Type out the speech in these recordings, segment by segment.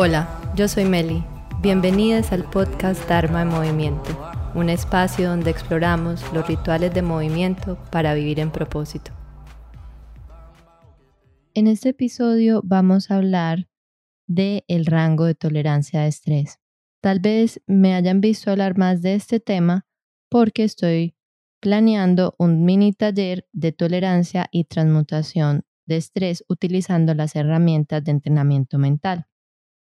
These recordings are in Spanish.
Hola, yo soy Meli. Bienvenidas al podcast Dharma en Movimiento, un espacio donde exploramos los rituales de movimiento para vivir en propósito. En este episodio vamos a hablar de el rango de tolerancia a estrés. Tal vez me hayan visto hablar más de este tema porque estoy planeando un mini taller de tolerancia y transmutación de estrés utilizando las herramientas de entrenamiento mental.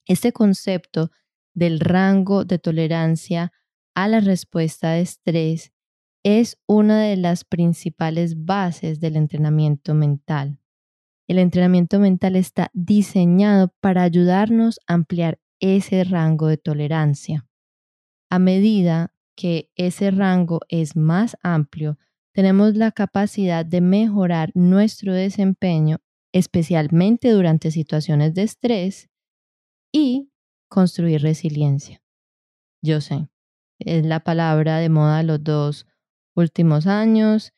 Este concepto del rango de tolerancia a la respuesta de estrés es una de las principales bases del entrenamiento mental. El entrenamiento mental está diseñado para ayudarnos a ampliar ese rango de tolerancia. A medida que ese rango es más amplio, tenemos la capacidad de mejorar nuestro desempeño, especialmente durante situaciones de estrés, y construir resiliencia. Yo sé, es la palabra de moda los dos últimos años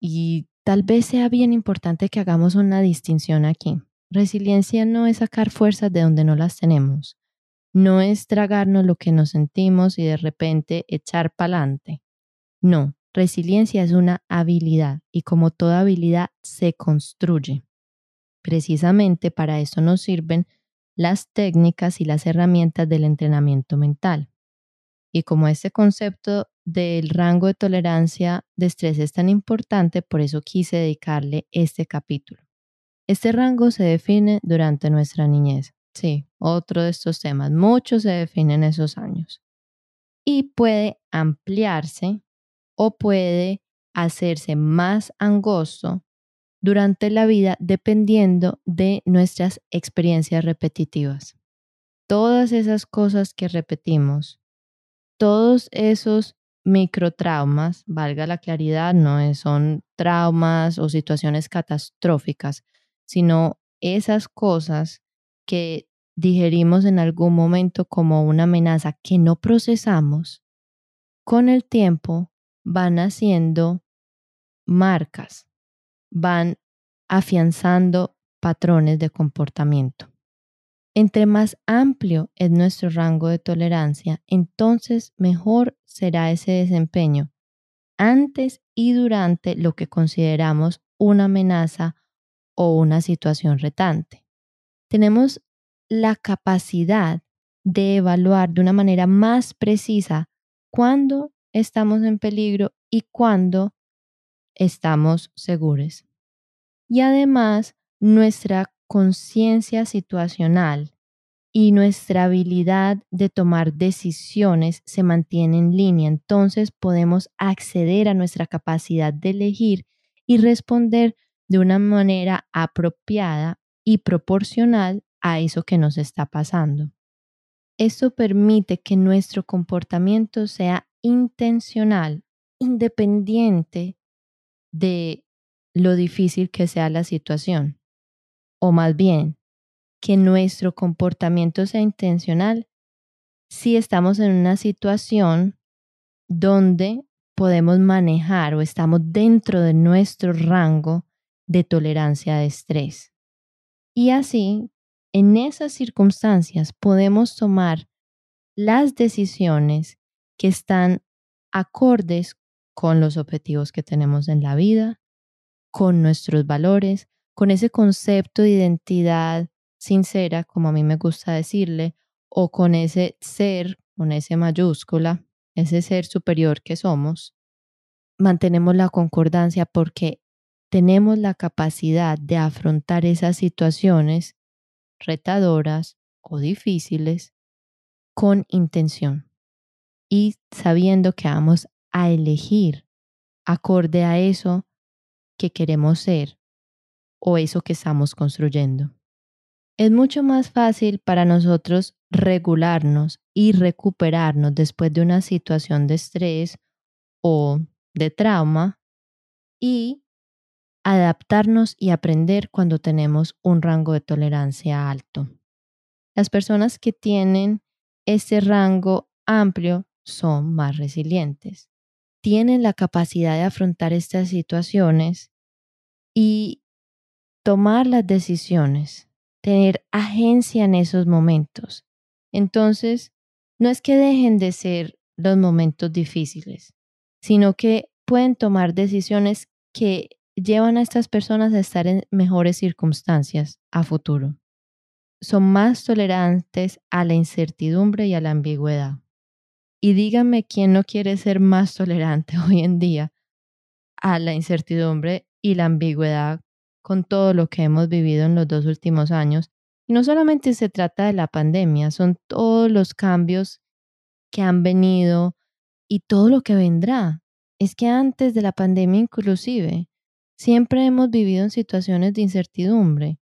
y tal vez sea bien importante que hagamos una distinción aquí. Resiliencia no es sacar fuerzas de donde no las tenemos, no es tragarnos lo que nos sentimos y de repente echar pa'lante. No, resiliencia es una habilidad y como toda habilidad se construye. Precisamente para eso nos sirven las técnicas y las herramientas del entrenamiento mental. Y como este concepto del rango de tolerancia de estrés es tan importante, por eso quise dedicarle este capítulo. Este rango se define durante nuestra niñez. Sí, otro de estos temas. Mucho se define en esos años. Y puede ampliarse o puede hacerse más angosto durante la vida dependiendo de nuestras experiencias repetitivas. Todas esas cosas que repetimos, todos esos microtraumas, valga la claridad, no son traumas o situaciones catastróficas, sino esas cosas que digerimos en algún momento como una amenaza que no procesamos, con el tiempo van haciendo marcas van afianzando patrones de comportamiento. Entre más amplio es nuestro rango de tolerancia, entonces mejor será ese desempeño antes y durante lo que consideramos una amenaza o una situación retante. Tenemos la capacidad de evaluar de una manera más precisa cuándo estamos en peligro y cuándo estamos seguros. Y además, nuestra conciencia situacional y nuestra habilidad de tomar decisiones se mantiene en línea. Entonces podemos acceder a nuestra capacidad de elegir y responder de una manera apropiada y proporcional a eso que nos está pasando. Esto permite que nuestro comportamiento sea intencional, independiente de lo difícil que sea la situación, o más bien, que nuestro comportamiento sea intencional si estamos en una situación donde podemos manejar o estamos dentro de nuestro rango de tolerancia de estrés. Y así, en esas circunstancias podemos tomar las decisiones que están acordes con los objetivos que tenemos en la vida, con nuestros valores, con ese concepto de identidad sincera, como a mí me gusta decirle, o con ese ser, con ese mayúscula, ese ser superior que somos, mantenemos la concordancia porque tenemos la capacidad de afrontar esas situaciones retadoras o difíciles con intención y sabiendo que vamos a elegir acorde a eso que queremos ser o eso que estamos construyendo. Es mucho más fácil para nosotros regularnos y recuperarnos después de una situación de estrés o de trauma y adaptarnos y aprender cuando tenemos un rango de tolerancia alto. Las personas que tienen ese rango amplio son más resilientes tienen la capacidad de afrontar estas situaciones y tomar las decisiones tener agencia en esos momentos. Entonces, no es que dejen de ser los momentos difíciles, sino que pueden tomar decisiones que llevan a estas personas a estar en mejores circunstancias a futuro. Son más tolerantes a la incertidumbre y a la ambigüedad. Y dígame quién no quiere ser más tolerante hoy en día a la incertidumbre y la ambigüedad con todo lo que hemos vivido en los dos últimos años. Y no solamente se trata de la pandemia, son todos los cambios que han venido y todo lo que vendrá. Es que antes de la pandemia inclusive, siempre hemos vivido en situaciones de incertidumbre.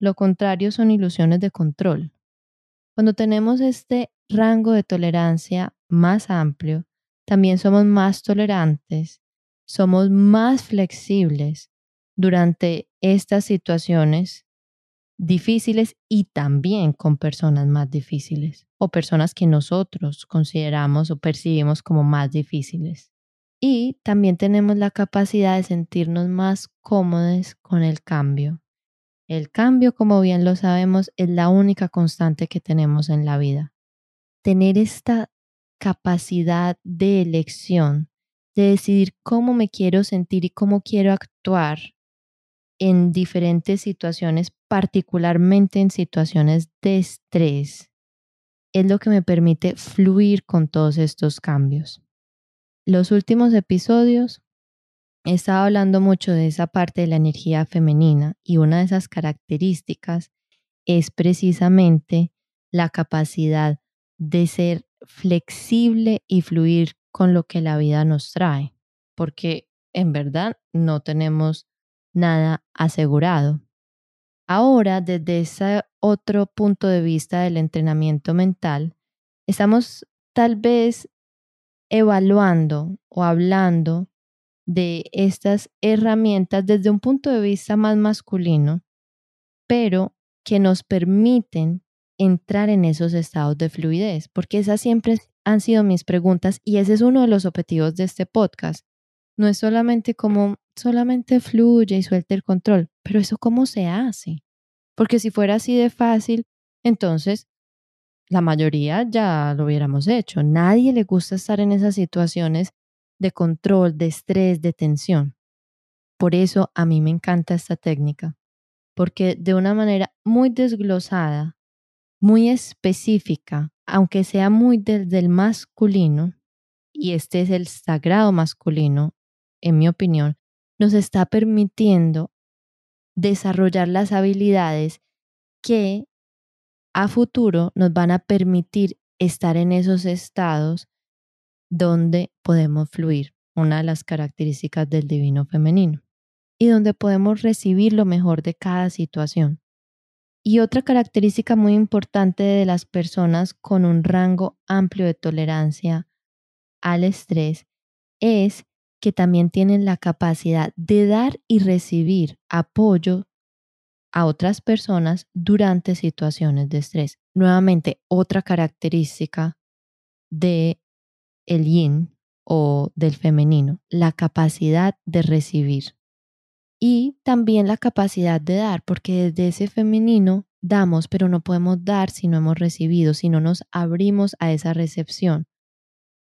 Lo contrario son ilusiones de control. Cuando tenemos este rango de tolerancia más amplio, también somos más tolerantes, somos más flexibles durante estas situaciones difíciles y también con personas más difíciles o personas que nosotros consideramos o percibimos como más difíciles. Y también tenemos la capacidad de sentirnos más cómodos con el cambio. El cambio, como bien lo sabemos, es la única constante que tenemos en la vida. Tener esta capacidad de elección, de decidir cómo me quiero sentir y cómo quiero actuar en diferentes situaciones, particularmente en situaciones de estrés, es lo que me permite fluir con todos estos cambios. Los últimos episodios he estado hablando mucho de esa parte de la energía femenina y una de esas características es precisamente la capacidad de ser flexible y fluir con lo que la vida nos trae, porque en verdad no tenemos nada asegurado. Ahora, desde ese otro punto de vista del entrenamiento mental, estamos tal vez evaluando o hablando de estas herramientas desde un punto de vista más masculino, pero que nos permiten entrar en esos estados de fluidez, porque esas siempre han sido mis preguntas y ese es uno de los objetivos de este podcast. No es solamente como solamente fluye y suelte el control. Pero eso cómo se hace? Porque si fuera así de fácil, entonces la mayoría ya lo hubiéramos hecho. Nadie le gusta estar en esas situaciones de control, de estrés, de tensión. Por eso a mí me encanta esta técnica, porque de una manera muy desglosada, muy específica, aunque sea muy desde el masculino, y este es el sagrado masculino, en mi opinión, nos está permitiendo desarrollar las habilidades que a futuro nos van a permitir estar en esos estados donde podemos fluir, una de las características del divino femenino, y donde podemos recibir lo mejor de cada situación. Y otra característica muy importante de las personas con un rango amplio de tolerancia al estrés es que también tienen la capacidad de dar y recibir apoyo a otras personas durante situaciones de estrés. Nuevamente, otra característica de el yin o del femenino, la capacidad de recibir y también la capacidad de dar, porque desde ese femenino damos, pero no podemos dar si no hemos recibido, si no nos abrimos a esa recepción.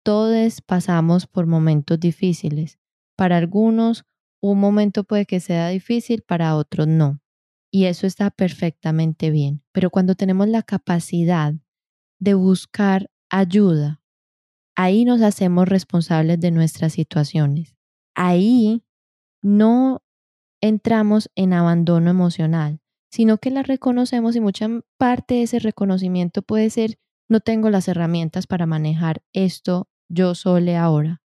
Todos pasamos por momentos difíciles. Para algunos, un momento puede que sea difícil, para otros no. Y eso está perfectamente bien. Pero cuando tenemos la capacidad de buscar ayuda, ahí nos hacemos responsables de nuestras situaciones. Ahí no entramos en abandono emocional, sino que la reconocemos y mucha parte de ese reconocimiento puede ser, no tengo las herramientas para manejar esto yo sole ahora.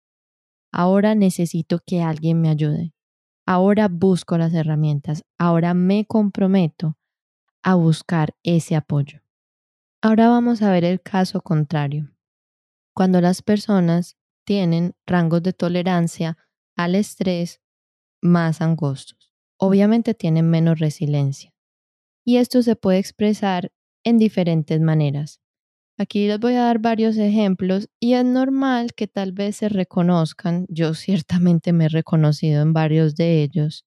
Ahora necesito que alguien me ayude. Ahora busco las herramientas. Ahora me comprometo a buscar ese apoyo. Ahora vamos a ver el caso contrario. Cuando las personas tienen rangos de tolerancia al estrés más angostos. Obviamente tienen menos resiliencia. Y esto se puede expresar en diferentes maneras. Aquí les voy a dar varios ejemplos y es normal que tal vez se reconozcan, yo ciertamente me he reconocido en varios de ellos,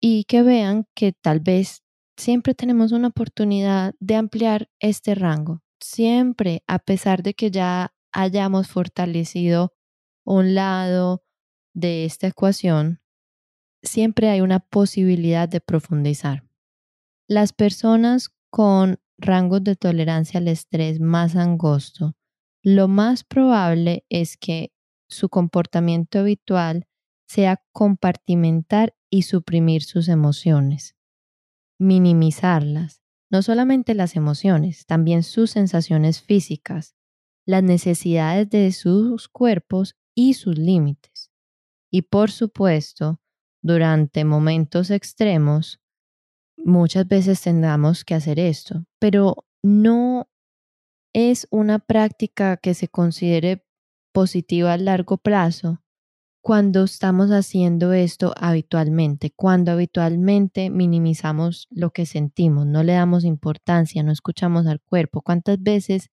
y que vean que tal vez siempre tenemos una oportunidad de ampliar este rango. Siempre, a pesar de que ya hayamos fortalecido un lado de esta ecuación, siempre hay una posibilidad de profundizar. Las personas con rangos de tolerancia al estrés más angosto, lo más probable es que su comportamiento habitual sea compartimentar y suprimir sus emociones, minimizarlas, no solamente las emociones, también sus sensaciones físicas, las necesidades de sus cuerpos y sus límites. Y por supuesto, durante momentos extremos, muchas veces tendamos que hacer esto, pero no es una práctica que se considere positiva a largo plazo cuando estamos haciendo esto habitualmente, cuando habitualmente minimizamos lo que sentimos, no le damos importancia, no escuchamos al cuerpo. ¿Cuántas veces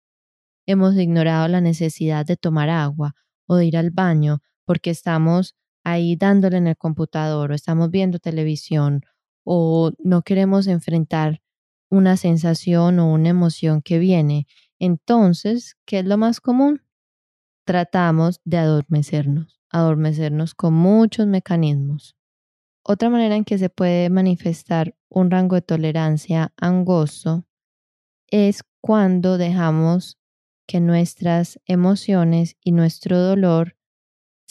hemos ignorado la necesidad de tomar agua o de ir al baño porque estamos ahí dándole en el computador o estamos viendo televisión o no queremos enfrentar una sensación o una emoción que viene? Entonces, ¿qué es lo más común? Tratamos de adormecernos adormecernos con muchos mecanismos. Otra manera en que se puede manifestar un rango de tolerancia angosto es cuando dejamos que nuestras emociones y nuestro dolor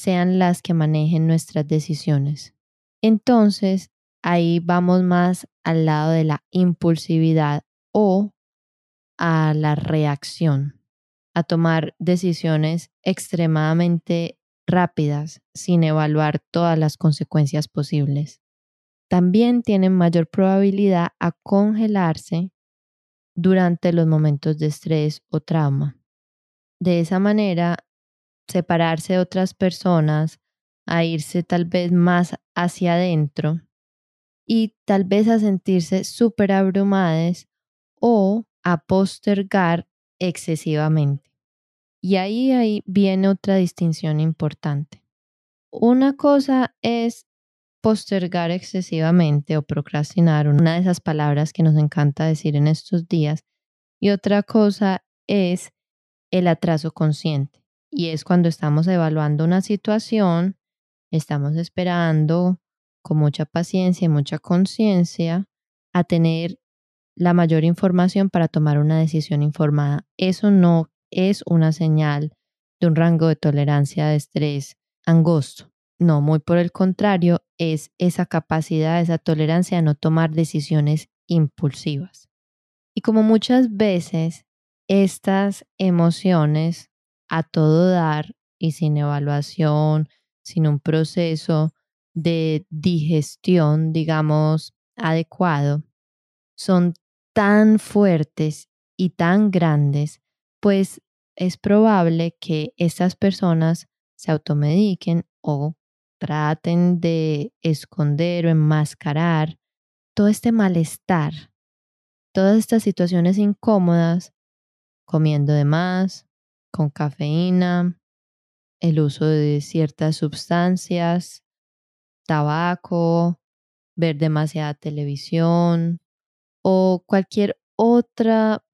sean las que manejen nuestras decisiones. Entonces, ahí vamos más al lado de la impulsividad o a la reacción, a tomar decisiones extremadamente rápidas sin evaluar todas las consecuencias posibles. También tienen mayor probabilidad a congelarse durante los momentos de estrés o trauma. De esa manera, separarse de otras personas, a irse tal vez más hacia adentro y tal vez a sentirse súper abrumadas o a postergar excesivamente. Y ahí, ahí viene otra distinción importante. Una cosa es postergar excesivamente o procrastinar, una de esas palabras que nos encanta decir en estos días, y otra cosa es el atraso consciente. Y es cuando estamos evaluando una situación, estamos esperando con mucha paciencia y mucha conciencia a tener la mayor información para tomar una decisión informada. Eso no es una señal de un rango de tolerancia de estrés angosto. No, muy por el contrario, es esa capacidad, esa tolerancia a no tomar decisiones impulsivas. Y como muchas veces estas emociones a todo dar y sin evaluación, sin un proceso de digestión, digamos, adecuado, son tan fuertes y tan grandes pues es probable que estas personas se automediquen o traten de esconder o enmascarar todo este malestar, todas estas situaciones incómodas, comiendo de más, con cafeína, el uso de ciertas sustancias, tabaco, ver demasiada televisión o cualquier otra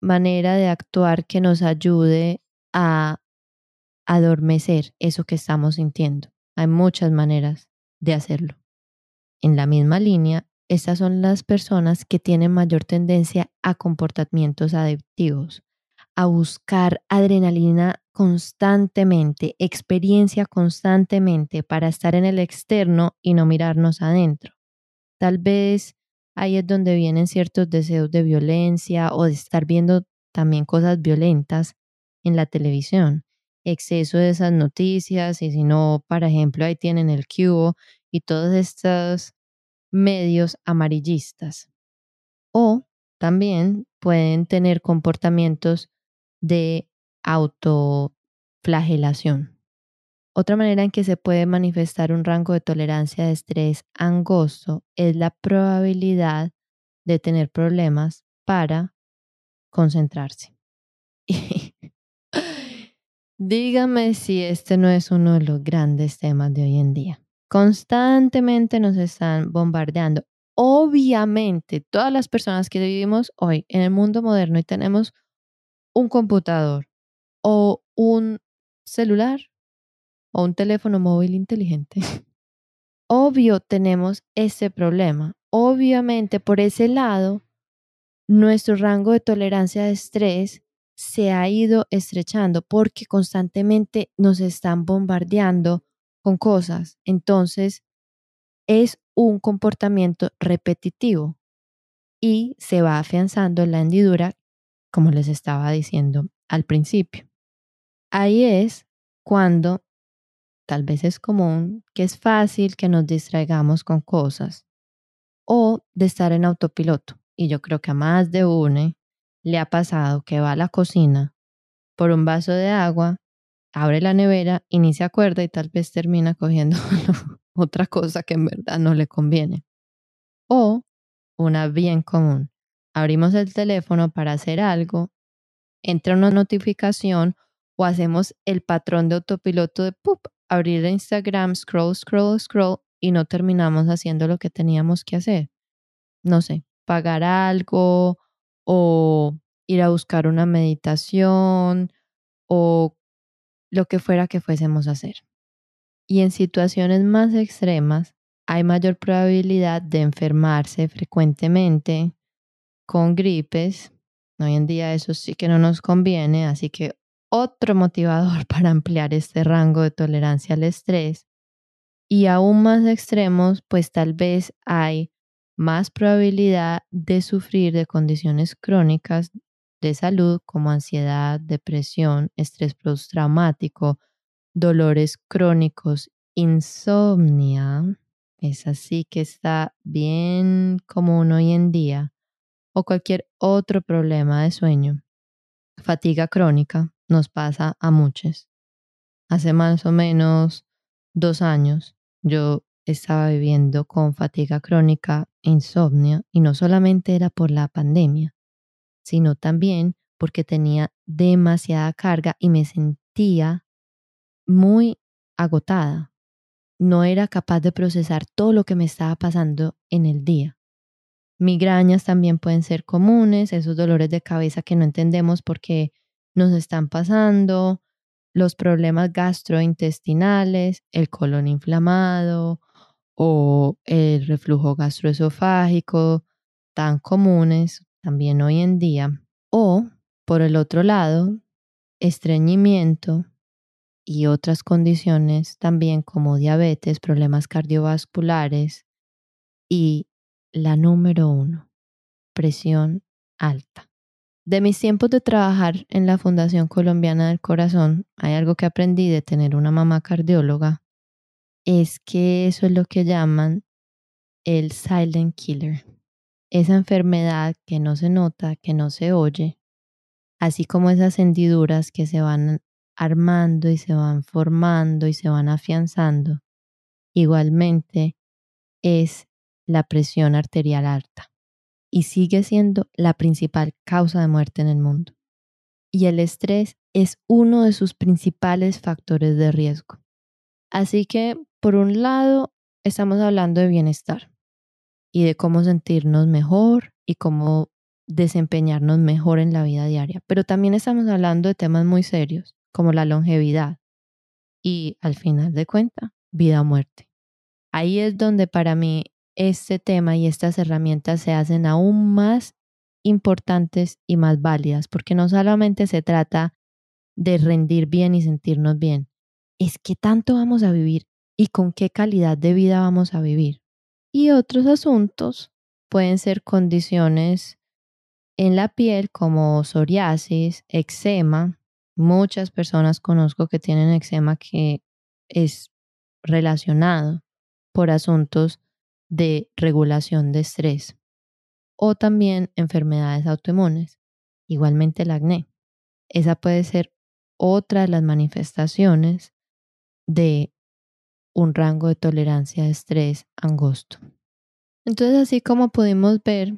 manera de actuar que nos ayude a adormecer eso que estamos sintiendo. Hay muchas maneras de hacerlo. En la misma línea, estas son las personas que tienen mayor tendencia a comportamientos adictivos, a buscar adrenalina constantemente, experiencia constantemente para estar en el externo y no mirarnos adentro. Tal vez ahí es donde vienen ciertos deseos de violencia o de estar viendo también cosas violentas en la televisión, exceso de esas noticias y si no, por ejemplo, ahí tienen el cubo y todos estos medios amarillistas. O también pueden tener comportamientos de autoflagelación. Otra manera en que se puede manifestar un rango de tolerancia de estrés angosto es la probabilidad de tener problemas para concentrarse. Dígame si este no es uno de los grandes temas de hoy en día. Constantemente nos están bombardeando. obviamente todas las personas que vivimos hoy en el mundo moderno y tenemos un computador o un celular o un teléfono móvil inteligente, obvio tenemos ese problema. Obviamente por ese lado, nuestro rango de tolerancia de estrés se ha ido estrechando porque constantemente nos están bombardeando con cosas. Entonces, es un comportamiento repetitivo y se va afianzando la hendidura, como les estaba diciendo al principio. Ahí es cuando tal vez es común que es fácil que nos distraigamos con cosas o de estar en autopiloto. Y yo creo que a más de uno le ha pasado que va a la cocina por un vaso de agua, abre la nevera y ni se acuerda y tal vez termina cogiendo otra cosa que en verdad no le conviene. O una bien común. Abrimos el teléfono para hacer algo, entra una notificación o hacemos el patrón de autopiloto de ¡pup! abrir Instagram, scroll, scroll, scroll y no terminamos haciendo lo que teníamos que hacer. No sé, pagar algo o ir a buscar una meditación o lo que fuera que fuésemos a hacer. Y en situaciones más extremas hay mayor probabilidad de enfermarse frecuentemente con gripes. Hoy en día eso sí que no nos conviene, así que otro motivador para ampliar este rango de tolerancia al estrés. Y aún más extremos, pues tal vez hay más probabilidad de sufrir de condiciones crónicas de salud como ansiedad, depresión, estrés postraumático, dolores crónicos, insomnia, es así que está bien común hoy en día, o cualquier otro problema de sueño. Fatiga crónica nos pasa a muchos. Hace más o menos dos años yo estaba viviendo con fatiga crónica insomnio y no solamente era por la pandemia, sino también porque tenía demasiada carga y me sentía muy agotada. No era capaz de procesar todo lo que me estaba pasando en el día. Migrañas también pueden ser comunes, esos dolores de cabeza que no entendemos por qué nos están pasando, los problemas gastrointestinales, el colon inflamado o el reflujo gastroesofágico, tan comunes también hoy en día. O, por el otro lado, estreñimiento y otras condiciones también como diabetes, problemas cardiovasculares y la número uno, presión alta. De mis tiempos de trabajar en la Fundación Colombiana del Corazón, hay algo que aprendí de tener una mamá cardióloga, es que eso es lo que llaman el silent killer. Esa enfermedad que no se nota, que no se oye, así como esas hendiduras que se van armando y se van formando y se van afianzando, igualmente es la presión arterial alta y sigue siendo la principal causa de muerte en el mundo. Y el estrés es uno de sus principales factores de riesgo. Así que, por un lado, estamos hablando de bienestar y de cómo sentirnos mejor y cómo desempeñarnos mejor en la vida diaria, pero también estamos hablando de temas muy serios como la longevidad y, al final de cuentas, vida o muerte. Ahí es donde para mí este tema y estas herramientas se hacen aún más importantes y más válidas, porque no solamente se trata de rendir bien y sentirnos bien, es que tanto vamos a vivir y con qué calidad de vida vamos a vivir. Y otros asuntos pueden ser condiciones en la piel como psoriasis, eczema. Muchas personas conozco que tienen eczema que es relacionado por asuntos de regulación de estrés o también enfermedades autoinmunes, igualmente el acné. Esa puede ser otra de las manifestaciones de un rango de tolerancia de estrés angosto. Entonces, así como pudimos ver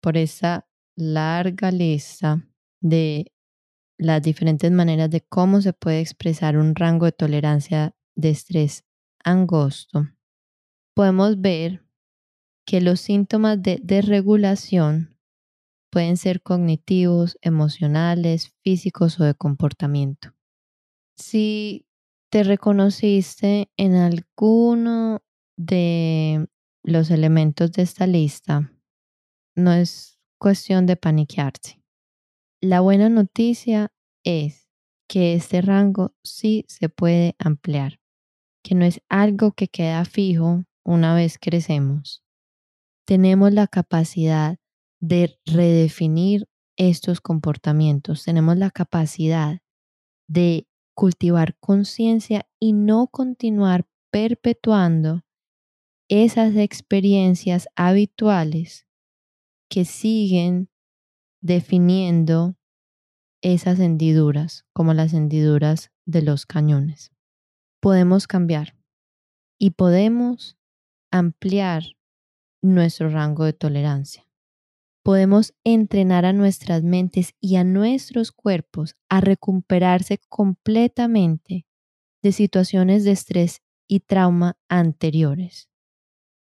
por esa larga lista de las diferentes maneras de cómo se puede expresar un rango de tolerancia de estrés angosto, podemos ver que los síntomas de desregulación pueden ser cognitivos, emocionales, físicos o de comportamiento. Si te reconociste en alguno de los elementos de esta lista, no es cuestión de paniquearse. La buena noticia es que este rango sí se puede ampliar, que no es algo que queda fijo una vez crecemos. Tenemos la capacidad de redefinir estos comportamientos, tenemos la capacidad de cultivar conciencia y no continuar perpetuando esas experiencias habituales que siguen definiendo esas hendiduras, como las hendiduras de los cañones. Podemos cambiar y podemos ampliar nuestro rango de tolerancia. Podemos entrenar a nuestras mentes y a nuestros cuerpos a recuperarse completamente de situaciones de estrés y trauma anteriores.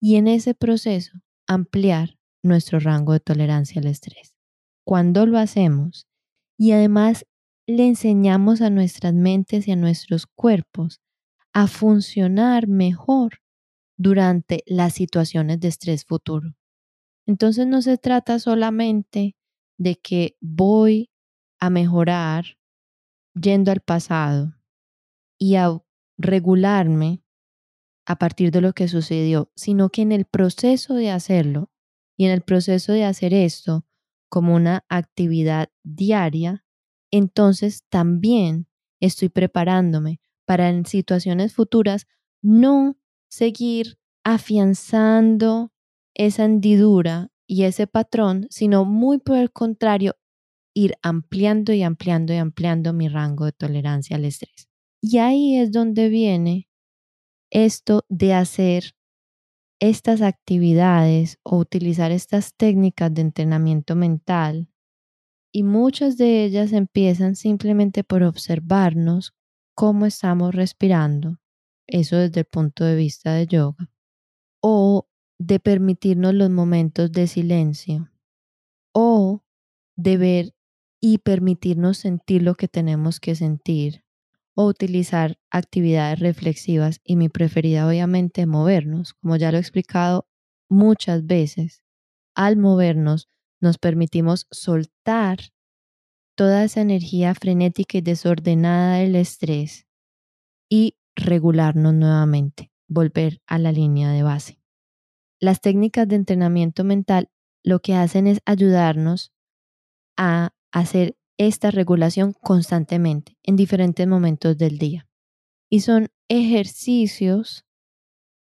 Y en ese proceso ampliar nuestro rango de tolerancia al estrés. Cuando lo hacemos y además le enseñamos a nuestras mentes y a nuestros cuerpos a funcionar mejor durante las situaciones de estrés futuro. Entonces no se trata solamente de que voy a mejorar yendo al pasado y a regularme a partir de lo que sucedió, sino que en el proceso de hacerlo y en el proceso de hacer esto como una actividad diaria, entonces también estoy preparándome para en situaciones futuras no seguir afianzando esa hendidura y ese patrón, sino muy por el contrario, ir ampliando y ampliando y ampliando mi rango de tolerancia al estrés. Y ahí es donde viene esto de hacer estas actividades o utilizar estas técnicas de entrenamiento mental y muchas de ellas empiezan simplemente por observarnos cómo estamos respirando, eso desde el punto de vista de yoga, o de permitirnos los momentos de silencio, o de ver y permitirnos sentir lo que tenemos que sentir, o utilizar actividades reflexivas y mi preferida obviamente movernos, como ya lo he explicado muchas veces. Al movernos nos permitimos soltar toda esa energía frenética y desordenada del estrés y regularnos nuevamente, volver a la línea de base. Las técnicas de entrenamiento mental lo que hacen es ayudarnos a hacer esta regulación constantemente en diferentes momentos del día. Y son ejercicios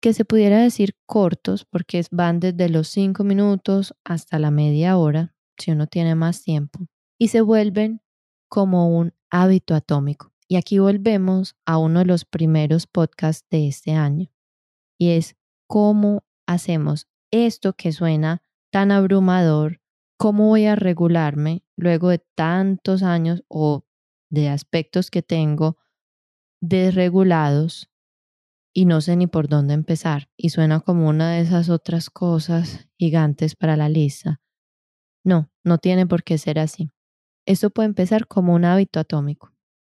que se pudiera decir cortos porque van desde los cinco minutos hasta la media hora, si uno tiene más tiempo, y se vuelven como un hábito atómico. Y aquí volvemos a uno de los primeros podcasts de este año, y es cómo hacemos esto que suena tan abrumador, cómo voy a regularme luego de tantos años o de aspectos que tengo desregulados y no sé ni por dónde empezar y suena como una de esas otras cosas gigantes para la lista. No, no tiene por qué ser así. Esto puede empezar como un hábito atómico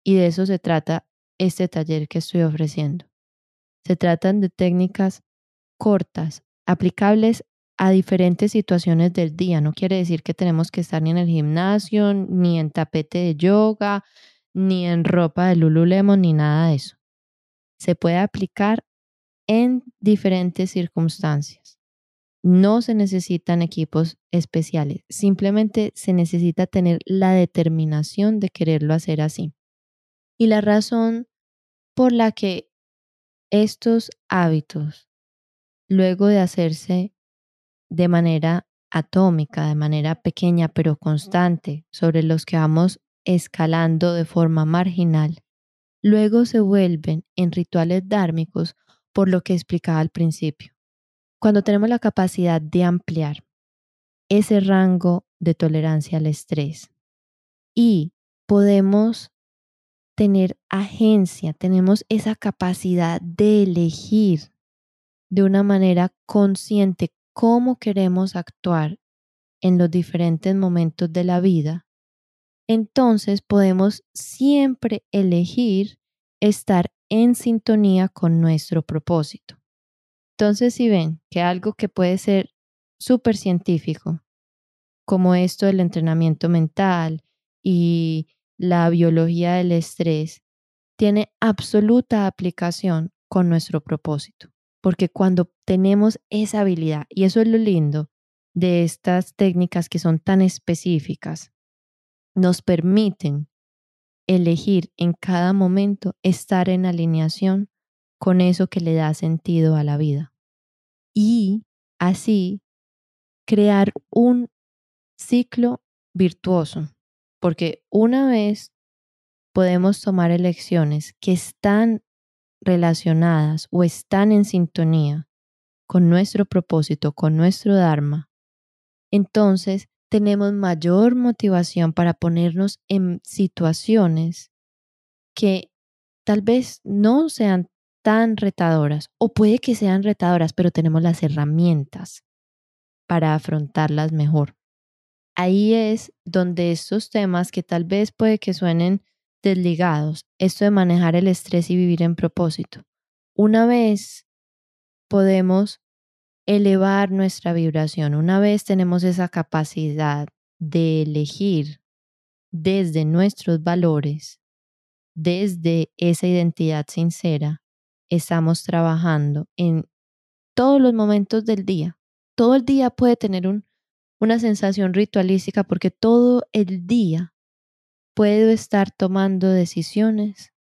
y de eso se trata este taller que estoy ofreciendo. Se tratan de técnicas cortas, aplicables a diferentes situaciones del día. No quiere decir que tenemos que estar ni en el gimnasio, ni en tapete de yoga, ni en ropa de Lululemon, ni nada de eso se puede aplicar en diferentes circunstancias. No se necesitan equipos especiales, simplemente se necesita tener la determinación de quererlo hacer así. Y la razón por la que estos hábitos, luego de hacerse de manera atómica, de manera pequeña pero constante, sobre los que vamos escalando de forma marginal, luego se vuelven en rituales dármicos por lo que explicaba al principio. Cuando tenemos la capacidad de ampliar ese rango de tolerancia al estrés y podemos tener agencia, tenemos esa capacidad de elegir de una manera consciente cómo queremos actuar en los diferentes momentos de la vida, entonces podemos siempre elegir estar en sintonía con nuestro propósito. Entonces, si ven que algo que puede ser súper científico, como esto del entrenamiento mental y la biología del estrés, tiene absoluta aplicación con nuestro propósito. Porque cuando tenemos esa habilidad, y eso es lo lindo de estas técnicas que son tan específicas, nos permiten elegir en cada momento estar en alineación con eso que le da sentido a la vida. Y así crear un ciclo virtuoso, porque una vez podemos tomar elecciones que están relacionadas o están en sintonía con nuestro propósito, con nuestro Dharma, entonces tenemos mayor motivación para ponernos en situaciones que tal vez no sean tan retadoras o puede que sean retadoras, pero tenemos las herramientas para afrontarlas mejor. Ahí es donde estos temas que tal vez puede que suenen desligados, esto de manejar el estrés y vivir en propósito, una vez podemos elevar nuestra vibración, una vez tenemos esa capacidad de elegir desde nuestros valores, desde esa identidad sincera, estamos trabajando en todos los momentos del día. Todo el día puede tener una sensación ritualística porque todo el día puedo estar tomando decisiones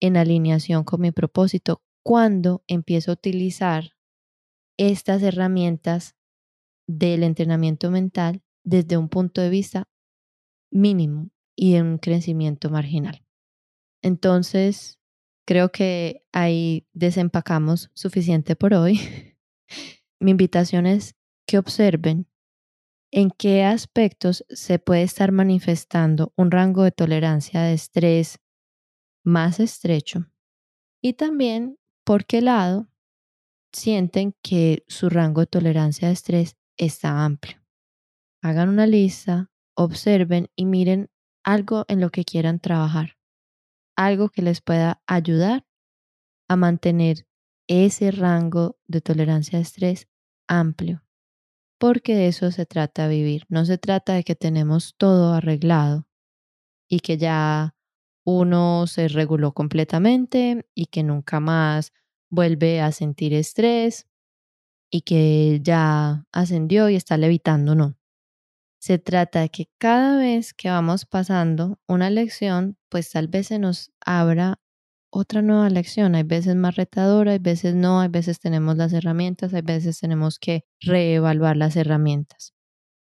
en alineación con mi propósito cuando empiezo a utilizar estas herramientas del entrenamiento mental desde un punto de vista mínimo y en un crecimiento marginal. Entonces, creo que ahí desempacamos suficiente por hoy. Mi invitación es que observen en qué aspectos se puede estar manifestando un rango de tolerancia de estrés más estrecho y también por qué lado sienten que su rango de tolerancia de estrés está amplio. Hagan una lista, observen y miren algo en lo que quieran trabajar, algo que les pueda ayudar a mantener ese rango de tolerancia de estrés amplio, porque de eso se trata vivir. No se trata de que tenemos todo arreglado y que ya uno se reguló completamente y que nunca más vuelve a sentir estrés y que ya ascendió y está levitando, no. Se trata de que cada vez que vamos pasando una lección, pues tal vez se nos abra otra nueva lección. Hay veces más retadora, hay veces no, hay veces tenemos las herramientas, hay veces tenemos que reevaluar las herramientas.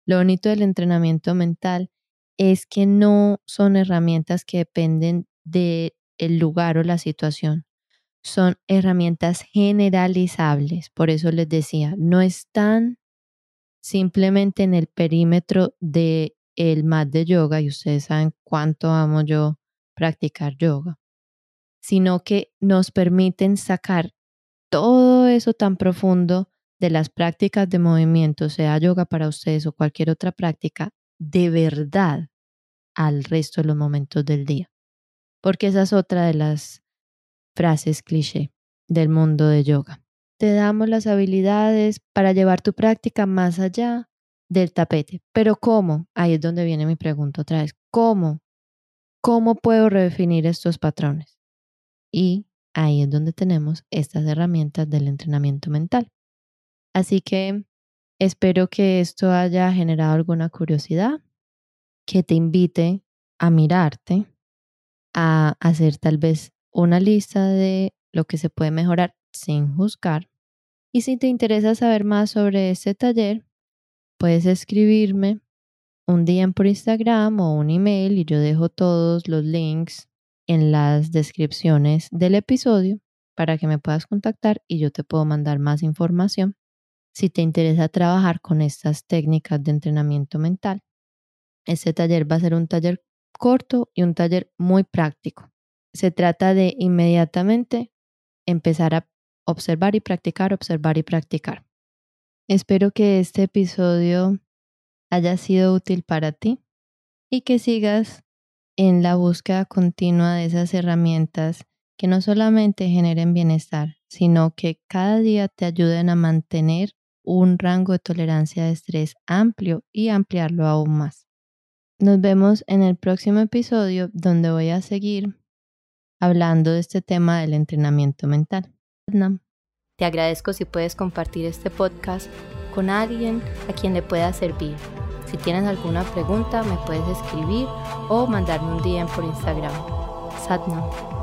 Lo bonito del entrenamiento mental es que no son herramientas que dependen del el lugar o la situación, son herramientas generalizables. Por eso les decía, no están simplemente en el perímetro del el mat de yoga, y ustedes saben cuánto amo yo practicar yoga, sino que nos permiten sacar todo eso tan profundo de las prácticas de movimiento, sea yoga para ustedes o cualquier otra práctica, de verdad al resto de los momentos del día. Porque esa es otra de las frases cliché del mundo de yoga. Te damos las habilidades para llevar tu práctica más allá del tapete. Pero ¿cómo? Ahí es donde viene mi pregunta otra vez. ¿Cómo? ¿Cómo puedo redefinir estos patrones? Y ahí es donde tenemos estas herramientas del entrenamiento mental. Así que espero que esto haya generado alguna curiosidad, que te invite a mirarte, a hacer tal vez una lista de lo que se puede mejorar sin juzgar. Y si te interesa saber más sobre este taller, puedes escribirme un día por Instagram o un email y yo dejo todos los links en las descripciones del episodio para que me puedas contactar y yo te puedo mandar más información si te interesa trabajar con estas técnicas de entrenamiento mental. Este taller va a ser un taller corto y un taller muy práctico se trata de inmediatamente empezar a observar y practicar, observar y practicar. Espero que este episodio haya sido útil para ti y que sigas en la búsqueda continua de esas herramientas que no solamente generen bienestar, sino que cada día te ayuden a mantener un rango de tolerancia de estrés amplio y ampliarlo aún más. Nos vemos en el próximo episodio donde voy a seguir hablando de este tema del entrenamiento mental. Te agradezco si puedes compartir este podcast con alguien a quien le pueda servir. Si tienes alguna pregunta me puedes escribir o mandarme un DM por Instagram. Satnam.